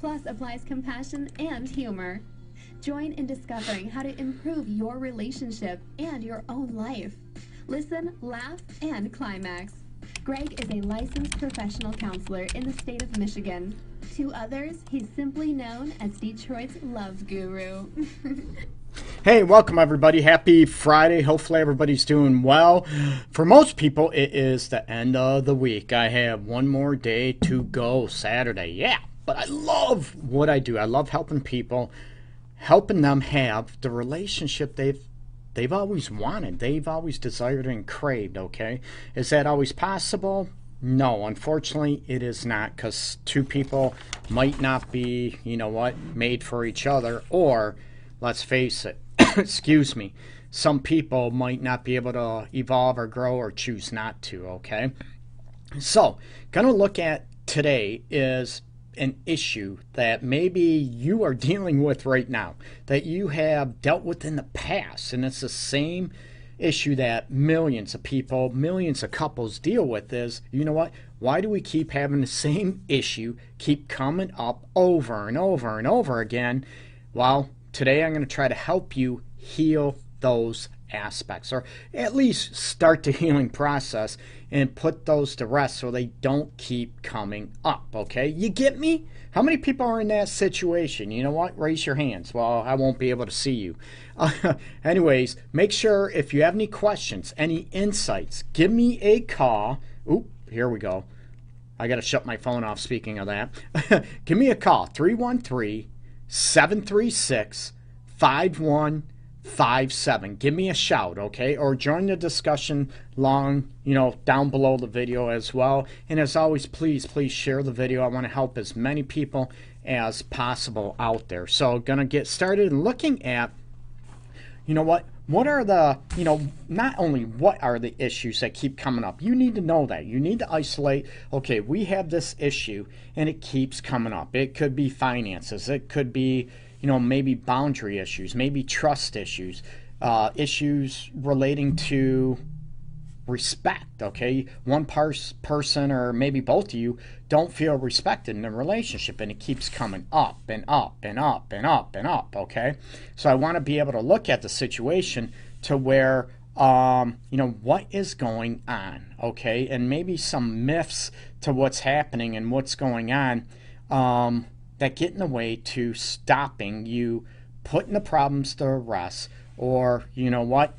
plus applies compassion and humor. Join in discovering how to improve your relationship and your own life. Listen, laugh, and climax. Greg is a licensed professional counselor in the state of Michigan. To others, he's simply known as Detroit's love guru. Hey, welcome everybody. Happy Friday. Hopefully everybody's doing well. For most people, it is the end of the week. I have one more day to go, Saturday. Yeah, but I love what I do. I love helping people, helping them have the relationship they've they've always wanted, they've always desired and craved, okay? Is that always possible? No, unfortunately, it is not because two people might not be, you know what, made for each other, or let's face it, excuse me, some people might not be able to evolve or grow or choose not to, okay? So, gonna look at today is an issue that maybe you are dealing with right now, that you have dealt with in the past, and it's the same issue that millions of people, millions of couples deal with is, you know what? Why do we keep having the same issue keep coming up over and over and over again? Well, today I'm going to try to help you heal those aspects or at least start the healing process and put those to rest so they don't keep coming up. Okay, you get me? How many people are in that situation? You know what? Raise your hands. Well, I won't be able to see you. Uh, anyways, make sure if you have any questions, any insights, give me a call. Oop, here we go. I got to shut my phone off speaking of that. give me a call 313 736 five seven. Give me a shout, okay? Or join the discussion long, you know, down below the video as well. And as always, please, please share the video. I want to help as many people as possible out there. So gonna get started looking at, you know what? What are the, you know, not only what are the issues that keep coming up, you need to know that. You need to isolate, okay, we have this issue and it keeps coming up. It could be finances, it could be, you know, maybe boundary issues, maybe trust issues, uh, issues relating to respect. Okay, one pers- person or maybe both of you don't feel respected in the relationship, and it keeps coming up and up and up and up and up. Okay, so I want to be able to look at the situation to where um, you know what is going on. Okay, and maybe some myths to what's happening and what's going on. Um, that get in the way to stopping you putting the problems to rest or, you know what,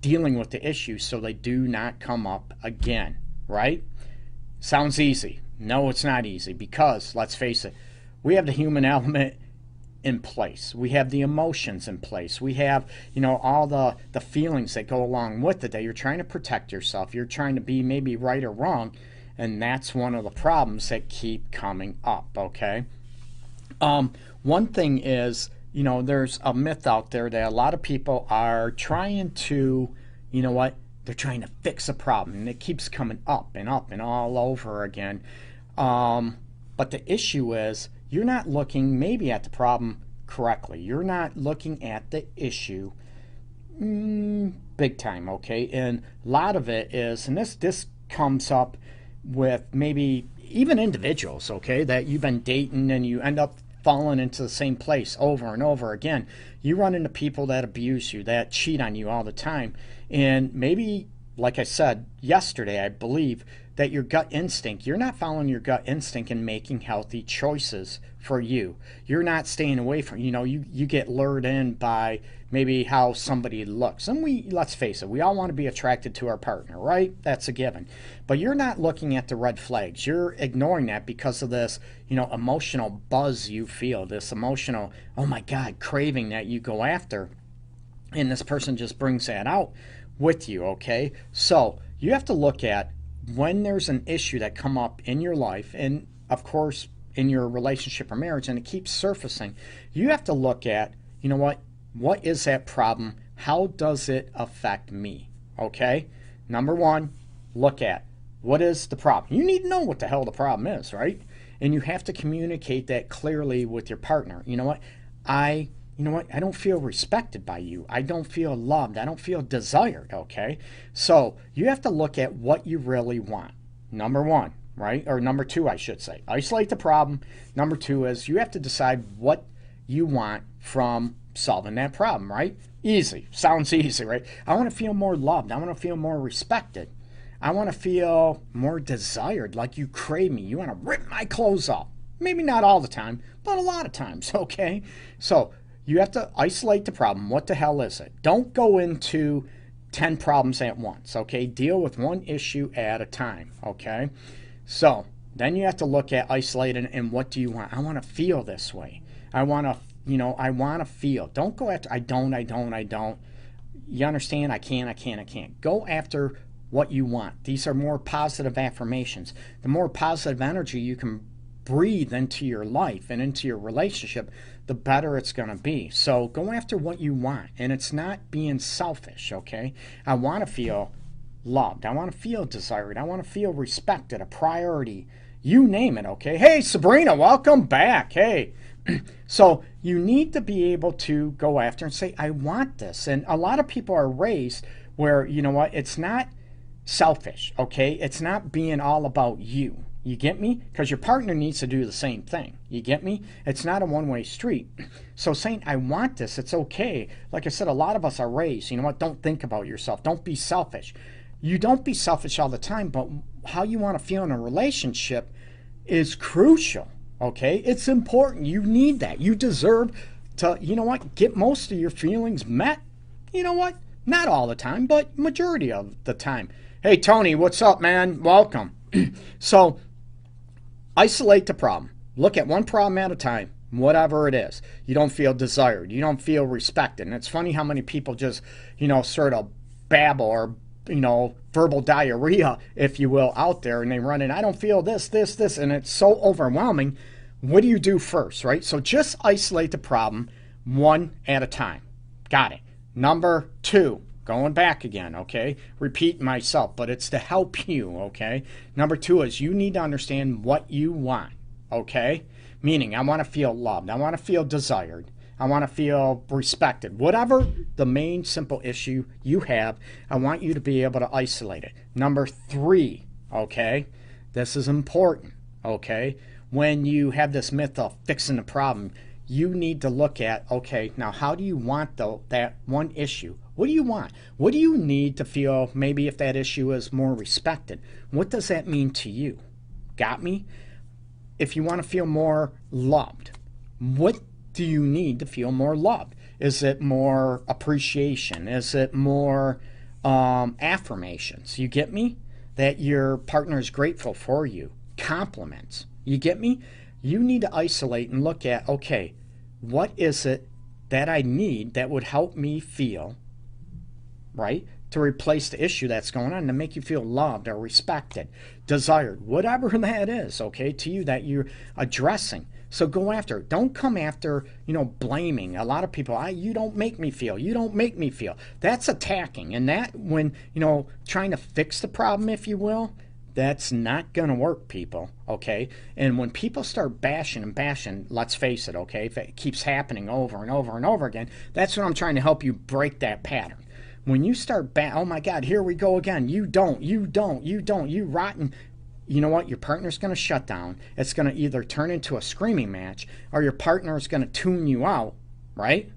dealing with the issues so they do not come up again, right? Sounds easy. No, it's not easy because, let's face it, we have the human element in place. We have the emotions in place. We have, you know, all the, the feelings that go along with it that you're trying to protect yourself. You're trying to be maybe right or wrong. And that's one of the problems that keep coming up, okay? Um, one thing is, you know, there's a myth out there that a lot of people are trying to, you know what, they're trying to fix a problem and it keeps coming up and up and all over again. Um, but the issue is, you're not looking maybe at the problem correctly. You're not looking at the issue mm, big time, okay? And a lot of it is, and this this comes up with maybe even individuals, okay, that you've been dating and you end up falling into the same place over and over again. You run into people that abuse you, that cheat on you all the time. And maybe, like I said yesterday, I believe that your gut instinct, you're not following your gut instinct and making healthy choices for you. You're not staying away from, you know, you, you get lured in by maybe how somebody looks. And we, let's face it, we all want to be attracted to our partner, right? That's a given. But you're not looking at the red flags. You're ignoring that because of this, you know, emotional buzz you feel, this emotional, oh my God, craving that you go after. And this person just brings that out with you, okay? So you have to look at when there's an issue that come up in your life, and of course, in your relationship or marriage and it keeps surfacing, you have to look at, you know what? What is that problem? How does it affect me? Okay? Number one, look at what is the problem. You need to know what the hell the problem is, right? And you have to communicate that clearly with your partner. You know what? I you know what? I don't feel respected by you. I don't feel loved. I don't feel desired, okay? So you have to look at what you really want. Number one, right? Or number two, I should say. Isolate the problem. Number two is you have to decide what you want from solving that problem, right? Easy. Sounds easy, right? I want to feel more loved. I want to feel more respected. I want to feel more desired, like you crave me. You want to rip my clothes off. Maybe not all the time, but a lot of times, okay? So you have to isolate the problem. What the hell is it? Don't go into 10 problems at once, okay? Deal with one issue at a time, okay? So then you have to look at isolating and what do you want? I want to feel this way. I want to, you know, I want to feel. Don't go after, I don't, I don't, I don't. You understand? I can't, I can't, I can't. Go after what you want. These are more positive affirmations. The more positive energy you can breathe into your life and into your relationship, the better it's going to be. So go after what you want. And it's not being selfish, okay? I want to feel loved. I want to feel desired. I want to feel respected, a priority. You name it, okay? Hey, Sabrina, welcome back. Hey. so you need to be able to go after and say, I want this. And a lot of people are raised where, you know what, it's not selfish, okay? It's not being all about you. You get me? Because your partner needs to do the same thing. You get me? It's not a one way street. So saying, I want this, it's okay. Like I said, a lot of us are raised, you know what? Don't think about yourself. Don't be selfish. You don't be selfish all the time, but how you want to feel in a relationship is crucial. Okay? It's important. You need that. You deserve to, you know what? Get most of your feelings met. You know what? Not all the time, but majority of the time. Hey, Tony, what's up, man? Welcome. so, Isolate the problem. Look at one problem at a time, whatever it is. You don't feel desired. You don't feel respected. And it's funny how many people just, you know, sort of babble or, you know, verbal diarrhea, if you will, out there and they run in, I don't feel this, this, this. And it's so overwhelming. What do you do first, right? So just isolate the problem one at a time. Got it. Number two, Going back again, okay? Repeat myself, but it's to help you, okay? Number two is you need to understand what you want, okay? Meaning, I want to feel loved. I want to feel desired. I want to feel respected. Whatever the main simple issue you have, I want you to be able to isolate it. Number three, okay? This is important, okay? When you have this myth of fixing the problem, you need to look at okay, now how do you want the, that one issue? What do you want? What do you need to feel maybe if that issue is more respected? What does that mean to you? Got me? If you want to feel more loved, what do you need to feel more loved? Is it more appreciation? Is it more um, affirmations? You get me? That your partner is grateful for you. Compliments. You get me? You need to isolate and look at okay, what is it that I need that would help me feel right? To replace the issue that's going on to make you feel loved or respected, desired, whatever that is, okay, to you that you're addressing. So go after it. Don't come after, you know, blaming. A lot of people, I you don't make me feel. You don't make me feel. That's attacking. And that when, you know, trying to fix the problem, if you will, that's not going to work, people, okay? And when people start bashing and bashing, let's face it, okay? If it keeps happening over and over and over again, that's what I'm trying to help you break that pattern. When you start, oh my God, here we go again. You don't, you don't, you don't, you rotten. You know what? Your partner's going to shut down. It's going to either turn into a screaming match or your partner is going to tune you out, right?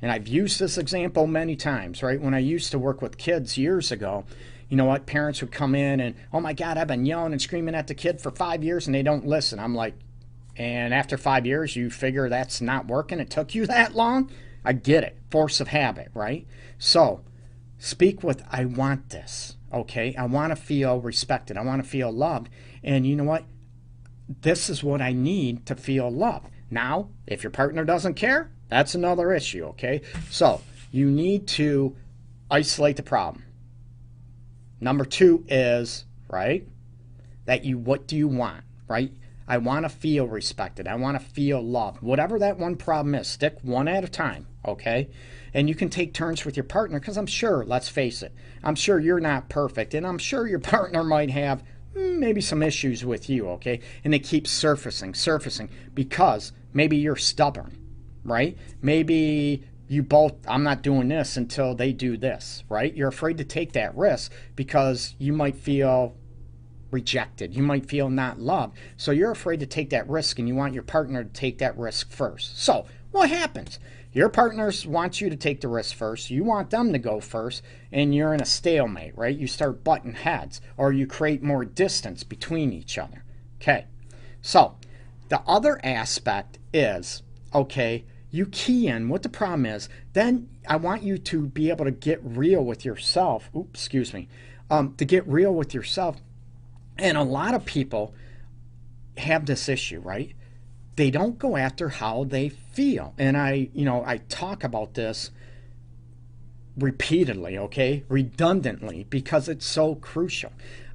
And I've used this example many times, right? When I used to work with kids years ago, you know what? Parents would come in and, oh my God, I've been yelling and screaming at the kid for five years and they don't listen. I'm like, and after five years, you figure that's not working. It took you that long. I get it. Force of habit, right? So, Speak with, I want this. Okay. I want to feel respected. I want to feel loved. And you know what? This is what I need to feel loved. Now, if your partner doesn't care, that's another issue. Okay. So you need to isolate the problem. Number two is, right, that you, what do you want, right? I want to feel respected. I want to feel loved. Whatever that one problem is, stick one at a time, okay? And you can take turns with your partner because I'm sure, let's face it, I'm sure you're not perfect. And I'm sure your partner might have mm, maybe some issues with you, okay? And they keep surfacing, surfacing because maybe you're stubborn, right? Maybe you both, I'm not doing this until they do this, right? You're afraid to take that risk because you might feel rejected. You might feel not loved. So you're afraid to take that risk and you want your partner to take that risk first. So what happens? Your partners want you to take the risk first. You want them to go first, and you're in a stalemate, right? You start butting heads, or you create more distance between each other. Okay. So the other aspect is okay, you key in what the problem is. Then I want you to be able to get real with yourself. Oops, excuse me. Um, to get real with yourself and a lot of people have this issue, right? They don't go after how they feel. And I, you know, I talk about this repeatedly, okay? Redundantly because it's so crucial.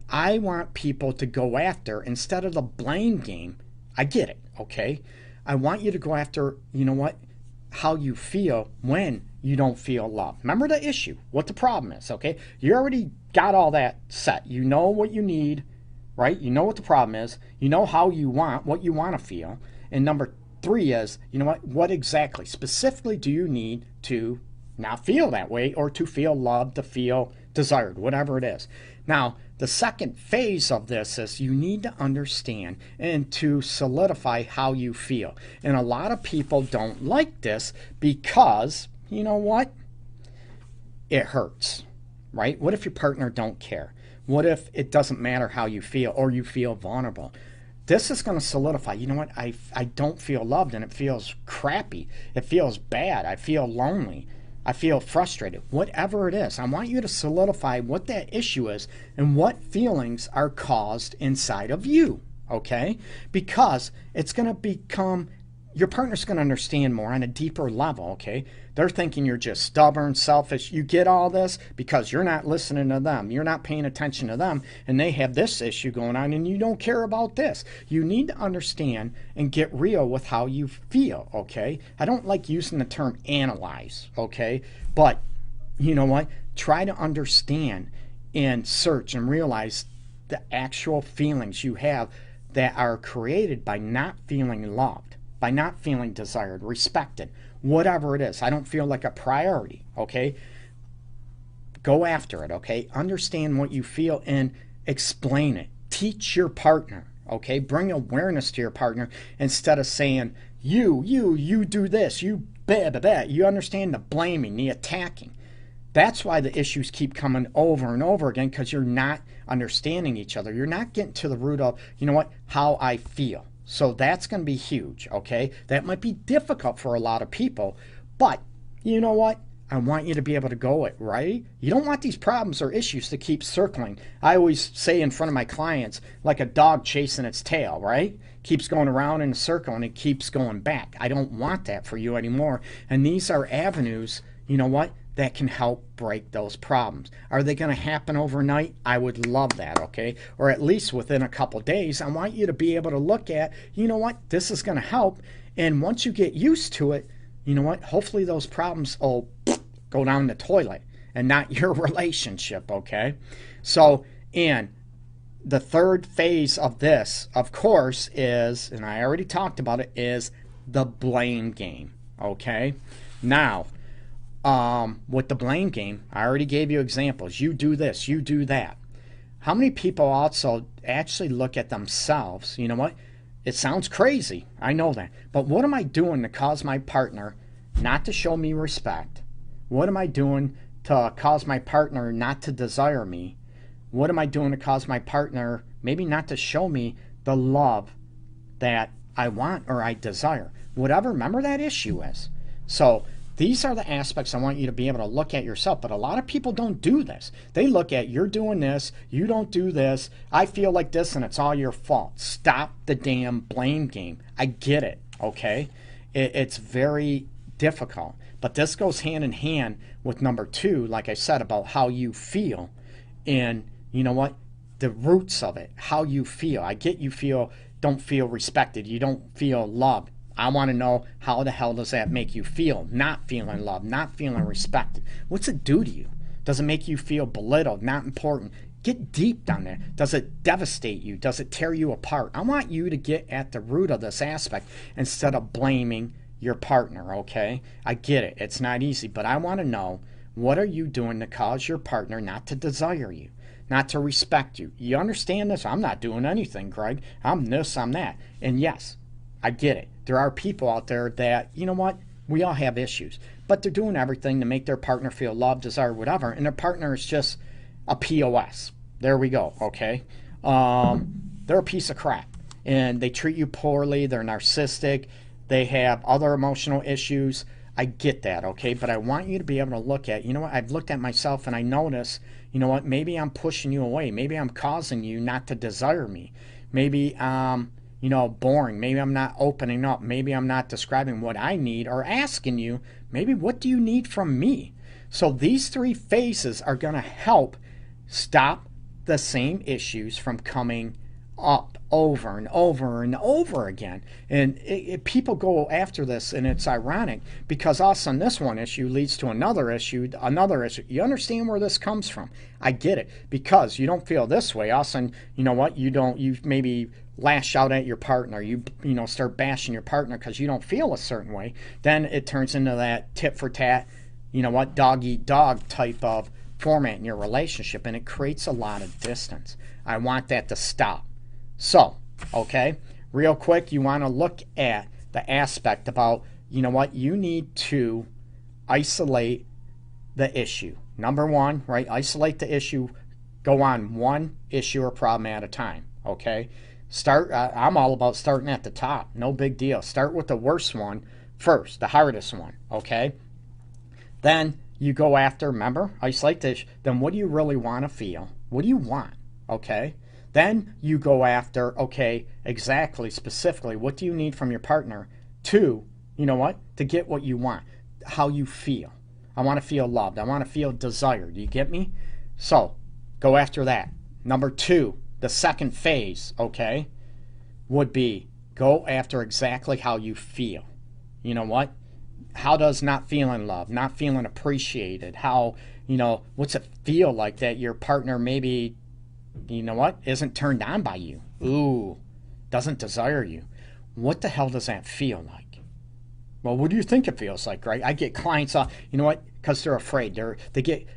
I want people to go after instead of the blame game. I get it, okay? I want you to go after, you know what? How you feel when you don't feel love. Remember the issue, what the problem is, okay? You already got all that set. You know what you need right? You know what the problem is. You know how you want, what you want to feel. And number three is, you know what? What exactly, specifically, do you need to not feel that way or to feel loved, to feel desired, whatever it is? Now, the second phase of this is you need to understand and to solidify how you feel. And a lot of people don't like this because, you know what? It hurts, right? What if your partner don't care? What if it doesn't matter how you feel or you feel vulnerable? This is going to solidify. You know what? I, I don't feel loved and it feels crappy. It feels bad. I feel lonely. I feel frustrated. Whatever it is, I want you to solidify what that issue is and what feelings are caused inside of you. Okay? Because it's going to become your partner's going to understand more on a deeper level, okay? They're thinking you're just stubborn, selfish. You get all this because you're not listening to them. You're not paying attention to them, and they have this issue going on, and you don't care about this. You need to understand and get real with how you feel, okay? I don't like using the term analyze, okay? But you know what? Try to understand and search and realize the actual feelings you have that are created by not feeling loved by not feeling desired, respected, whatever it is. I don't feel like a priority, okay? Go after it, okay? Understand what you feel and explain it. Teach your partner, okay? Bring awareness to your partner instead of saying, you, you, you do this, you, blah, blah, blah. You understand the blaming, the attacking. That's why the issues keep coming over and over again because you're not understanding each other. You're not getting to the root of, you know what, how I feel. So that's going to be huge, okay? That might be difficult for a lot of people, but you know what? I want you to be able to go it, right? You don't want these problems or issues to keep circling. I always say in front of my clients, like a dog chasing its tail, right? Keeps going around in a circle and it keeps going back. I don't want that for you anymore. And these are avenues, you know what? That can help break those problems. Are they going to happen overnight? I would love that, okay? Or at least within a couple days. I want you to be able to look at, you know what, this is going to help. And once you get used to it, you know what, hopefully those problems will go down the toilet and not your relationship, okay? So, and the third phase of this, of course, is, and I already talked about it, is the blame game, okay? Now, um, with the blame game, I already gave you examples. You do this, you do that. How many people also actually look at themselves? You know what? It sounds crazy. I know that. But what am I doing to cause my partner not to show me respect? What am I doing to cause my partner not to desire me? What am I doing to cause my partner maybe not to show me the love that I want or I desire? Whatever, remember that issue is. So these are the aspects I want you to be able to look at yourself. But a lot of people don't do this. They look at you're doing this, you don't do this, I feel like this, and it's all your fault. Stop the damn blame game. I get it, okay? It, it's very difficult. But this goes hand in hand with number two, like I said, about how you feel. And you know what? The roots of it, how you feel. I get you feel don't feel respected. You don't feel loved. I want to know how the hell does that make you feel? Not feeling loved, not feeling respected. What's it do to you? Does it make you feel belittled, not important? Get deep down there. Does it devastate you? Does it tear you apart? I want you to get at the root of this aspect instead of blaming your partner, okay? I get it. It's not easy, but I want to know what are you doing to cause your partner not to desire you? not to respect you. You understand this? I'm not doing anything, Greg. I'm this, I'm that. And yes, I get it. There are people out there that, you know what? We all have issues, but they're doing everything to make their partner feel loved, desired, whatever, and their partner is just a POS. There we go, okay? Um, they're a piece of crap, and they treat you poorly, they're narcissistic, they have other emotional issues. I get that, okay? But I want you to be able to look at, you know what? I've looked at myself and I notice you know what, maybe I'm pushing you away. Maybe I'm causing you not to desire me. Maybe I'm, you know, boring. Maybe I'm not opening up. Maybe I'm not describing what I need or asking you, maybe what do you need from me? So these three phases are going to help stop the same issues from coming up over and over and over again. And it, it, people go after this, and it's ironic because us on this one issue leads to another issue, another issue. You understand where this comes from? I get it because you don't feel this way. Us and you know what? You don't. You maybe lash out at your partner. You you know start bashing your partner because you don't feel a certain way. Then it turns into that tit for tat. You know what? Dog eat dog type of format in your relationship, and it creates a lot of distance. I want that to stop. So, okay, real quick, you want to look at the aspect about, you know what, you need to isolate the issue. Number one, right, isolate the issue, go on one issue or problem at a time, okay? Start, uh, I'm all about starting at the top, no big deal. Start with the worst one first, the hardest one, okay? Then you go after, remember, isolate this, then what do you really want to feel? What do you want, okay? Then you go after, okay, exactly, specifically, what do you need from your partner to, you know what, to get what you want, how you feel. I want to feel loved. I want to feel desired. You get me? So go after that. Number two, the second phase, okay, would be go after exactly how you feel. You know what? How does not feeling loved, not feeling appreciated, how, you know, what's it feel like that your partner maybe you know what, isn't turned on by you. Ooh, doesn't desire you. What the hell does that feel like? Well, what do you think it feels like, right? I get clients, uh, you know what, because they're afraid. They're they get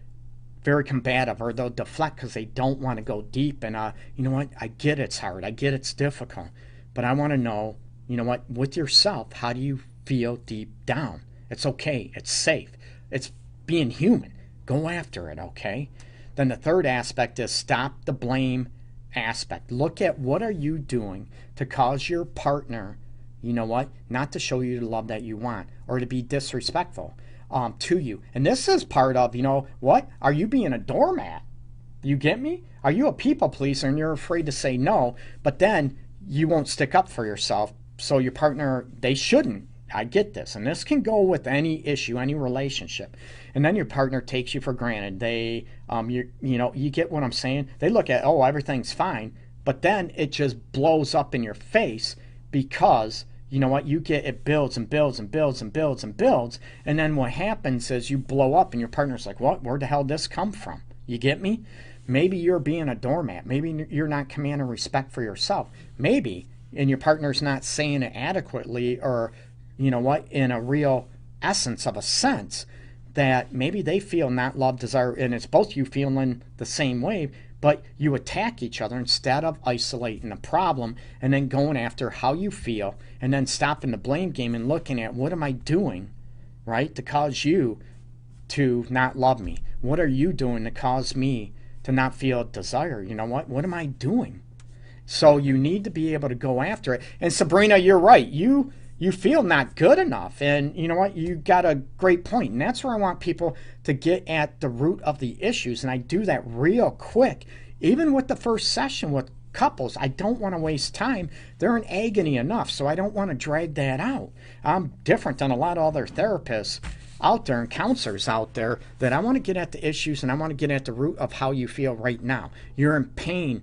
very combative or they'll deflect because they don't want to go deep. And uh, you know what, I get it's hard. I get it's difficult, but I want to know, you know what, with yourself, how do you feel deep down? It's okay. It's safe. It's being human. Go after it, okay? Then the third aspect is stop the blame aspect. Look at what are you doing to cause your partner, you know what, not to show you the love that you want or to be disrespectful um, to you. And this is part of, you know, what? Are you being a doormat? You get me? Are you a people pleaser and you're afraid to say no, but then you won't stick up for yourself? So your partner, they shouldn't. I get this. And this can go with any issue, any relationship and then your partner takes you for granted. They, um, you, you know, you get what I'm saying. They look at, oh, everything's fine, but then it just blows up in your face because you know what? You get it builds and builds and builds and builds and builds. And then what happens is you blow up and your partner's like what? Where the hell did this come from? You get me? Maybe you're being a doormat. Maybe you're not commanding respect for yourself. Maybe and your partner's not saying it adequately or you know what in a real essence of a sense that maybe they feel not love, desire, and it's both you feeling the same way, but you attack each other instead of isolating the problem and then going after how you feel and then stopping the blame game and looking at what am I doing, right, to cause you to not love me? What are you doing to cause me to not feel desire? You know what? What am I doing? So you need to be able to go after it. And Sabrina, you're right. You you feel not good enough. And you know what? You got a great point. And that's where I want people to get at the root of the issues. And I do that real quick. Even with the first session with couples, I don't want to waste time. They're in agony enough, so I don't want to drag that out. I'm different than a lot of other therapists out there and counselors out there that I want to get at the issues and I want to get at the root of how you feel right now. You're in pain.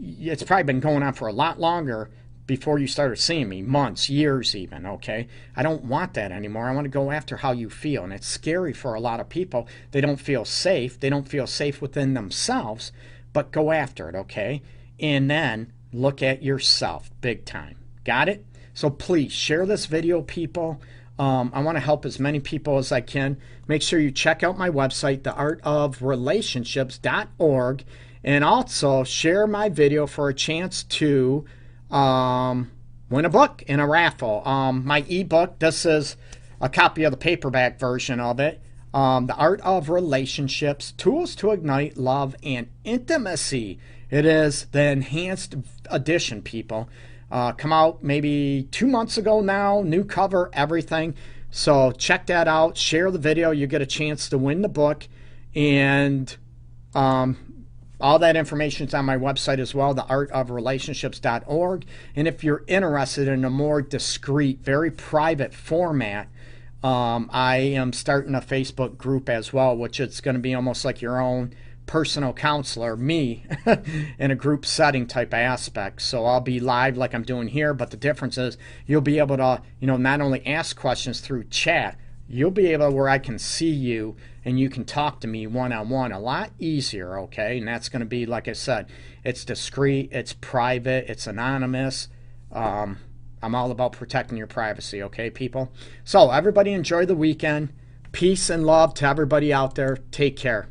It's probably been going on for a lot longer before you started seeing me, months, years even, okay? I don't want that anymore. I want to go after how you feel. And it's scary for a lot of people. They don't feel safe. They don't feel safe within themselves, but go after it, okay? And then look at yourself big time. Got it? So please share this video, people. Um, I want to help as many people as I can. Make sure you check out my website, theartofrelationships.org, and also share my video for a chance to um, win a book in a raffle. Um, my ebook, this is a copy of the paperback version of it. Um, the Art of Relationships Tools to Ignite Love and Intimacy. It is the enhanced edition, people. Uh, come out maybe two months ago now, new cover, everything. So check that out. Share the video. You get a chance to win the book. And um, all that information is on my website as well, theartofrelationships.org. And if you're interested in a more discreet, very private format, um, I am starting a Facebook group as well, which it's going to be almost like your own personal counselor, me, in a group setting type aspect. So I'll be live like I'm doing here, but the difference is you'll be able to, you know, not only ask questions through chat, you'll be able where I can see you and you can talk to me one on one a lot easier, okay? And that's going to be, like I said, it's discreet, it's private, it's anonymous. Um, I'm all about protecting your privacy, okay, people? So, everybody enjoy the weekend. Peace and love to everybody out there. Take care.